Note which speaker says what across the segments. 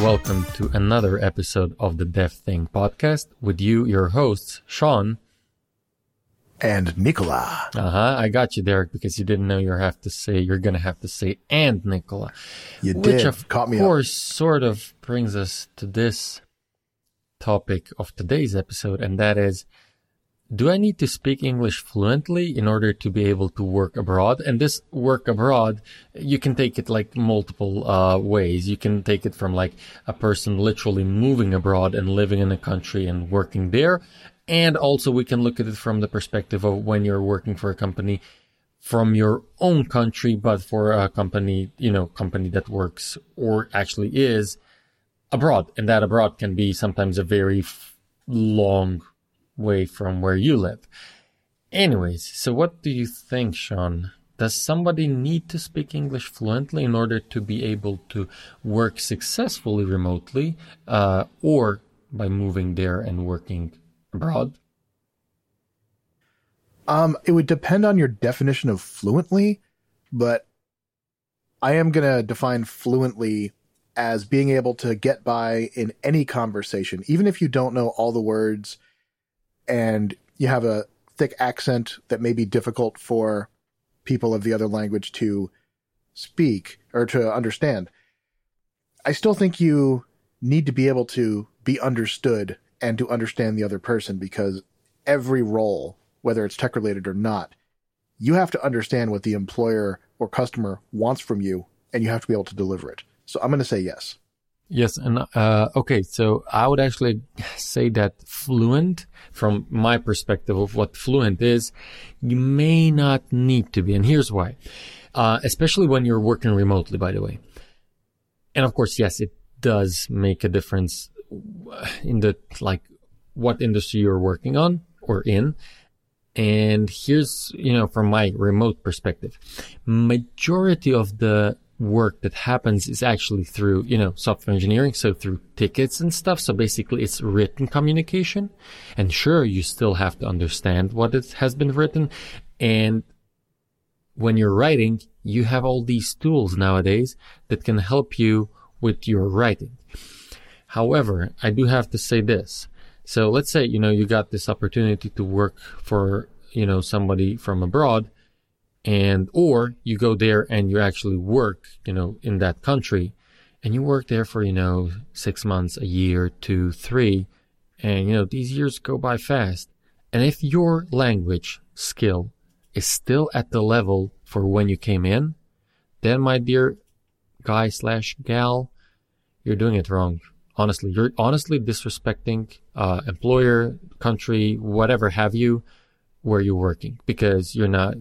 Speaker 1: welcome to another episode of the DevThink podcast with you, your hosts, Sean.
Speaker 2: And Nicola.
Speaker 1: Uh huh. I got you, Derek, because you didn't know you have to say you're gonna have to say and Nicola,
Speaker 2: You
Speaker 1: which
Speaker 2: did.
Speaker 1: of
Speaker 2: Caught me
Speaker 1: course sort of brings us to this topic of today's episode, and that is do I need to speak English fluently in order to be able to work abroad? And this work abroad, you can take it like multiple uh, ways. You can take it from like a person literally moving abroad and living in a country and working there. And also we can look at it from the perspective of when you're working for a company from your own country, but for a company, you know, company that works or actually is abroad. And that abroad can be sometimes a very long way from where you live. Anyways, so what do you think, Sean? Does somebody need to speak English fluently in order to be able to work successfully remotely, uh, or by moving there and working abroad?
Speaker 2: Um, it would depend on your definition of fluently, but I am going to define fluently as being able to get by in any conversation, even if you don't know all the words and you have a thick accent that may be difficult for people of the other language to speak or to understand. I still think you need to be able to be understood and to understand the other person because every role, whether it's tech related or not, you have to understand what the employer or customer wants from you and you have to be able to deliver it. So I'm going to say yes.
Speaker 1: Yes, and uh, okay, so I would actually say that fluent, from my perspective of what fluent is, you may not need to be, and here's why. Uh, especially when you're working remotely, by the way. And of course, yes, it does make a difference in the like what industry you're working on or in. And here's, you know, from my remote perspective, majority of the work that happens is actually through, you know, software engineering. So through tickets and stuff. So basically it's written communication. And sure, you still have to understand what it has been written. And when you're writing, you have all these tools nowadays that can help you with your writing. However, I do have to say this. So let's say, you know, you got this opportunity to work for, you know, somebody from abroad and, or you go there and you actually work, you know, in that country and you work there for, you know, six months, a year, two, three, and, you know, these years go by fast. And if your language skill is still at the level for when you came in, then my dear guy slash gal, you're doing it wrong. Honestly, you're honestly disrespecting uh, employer, country, whatever have you, where you're working because you're not.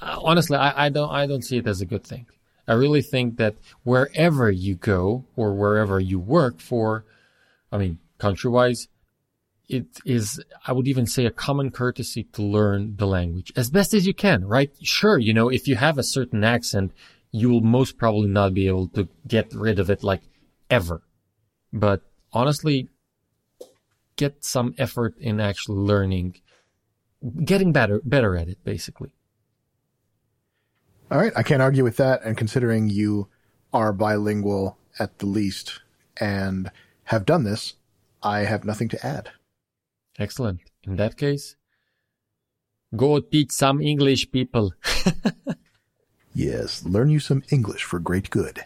Speaker 1: Honestly, I, I don't I don't see it as a good thing. I really think that wherever you go or wherever you work for, I mean, country wise, it is, I would even say a common courtesy to learn the language as best as you can, right? Sure, you know, if you have a certain accent, you will most probably not be able to get rid of it like ever. But honestly, get some effort in actually learning, getting better, better at it, basically.
Speaker 2: All right. I can't argue with that. And considering you are bilingual at the least and have done this, I have nothing to add.
Speaker 1: Excellent. In that case, go teach some English people.
Speaker 2: Yes, learn you some English for great good.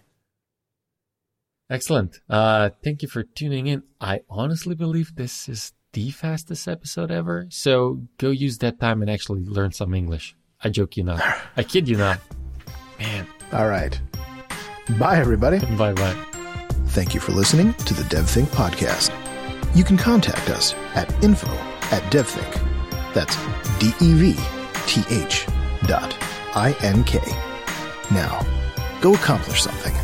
Speaker 1: Excellent. Uh, thank you for tuning in. I honestly believe this is the fastest episode ever. So go use that time and actually learn some English. I joke you not. I kid you not. Man.
Speaker 2: All right. Bye, everybody.
Speaker 1: Bye bye.
Speaker 2: Thank you for listening to the DevThink podcast. You can contact us at info at devthink. That's D E V T H dot I N K. Now, go accomplish something.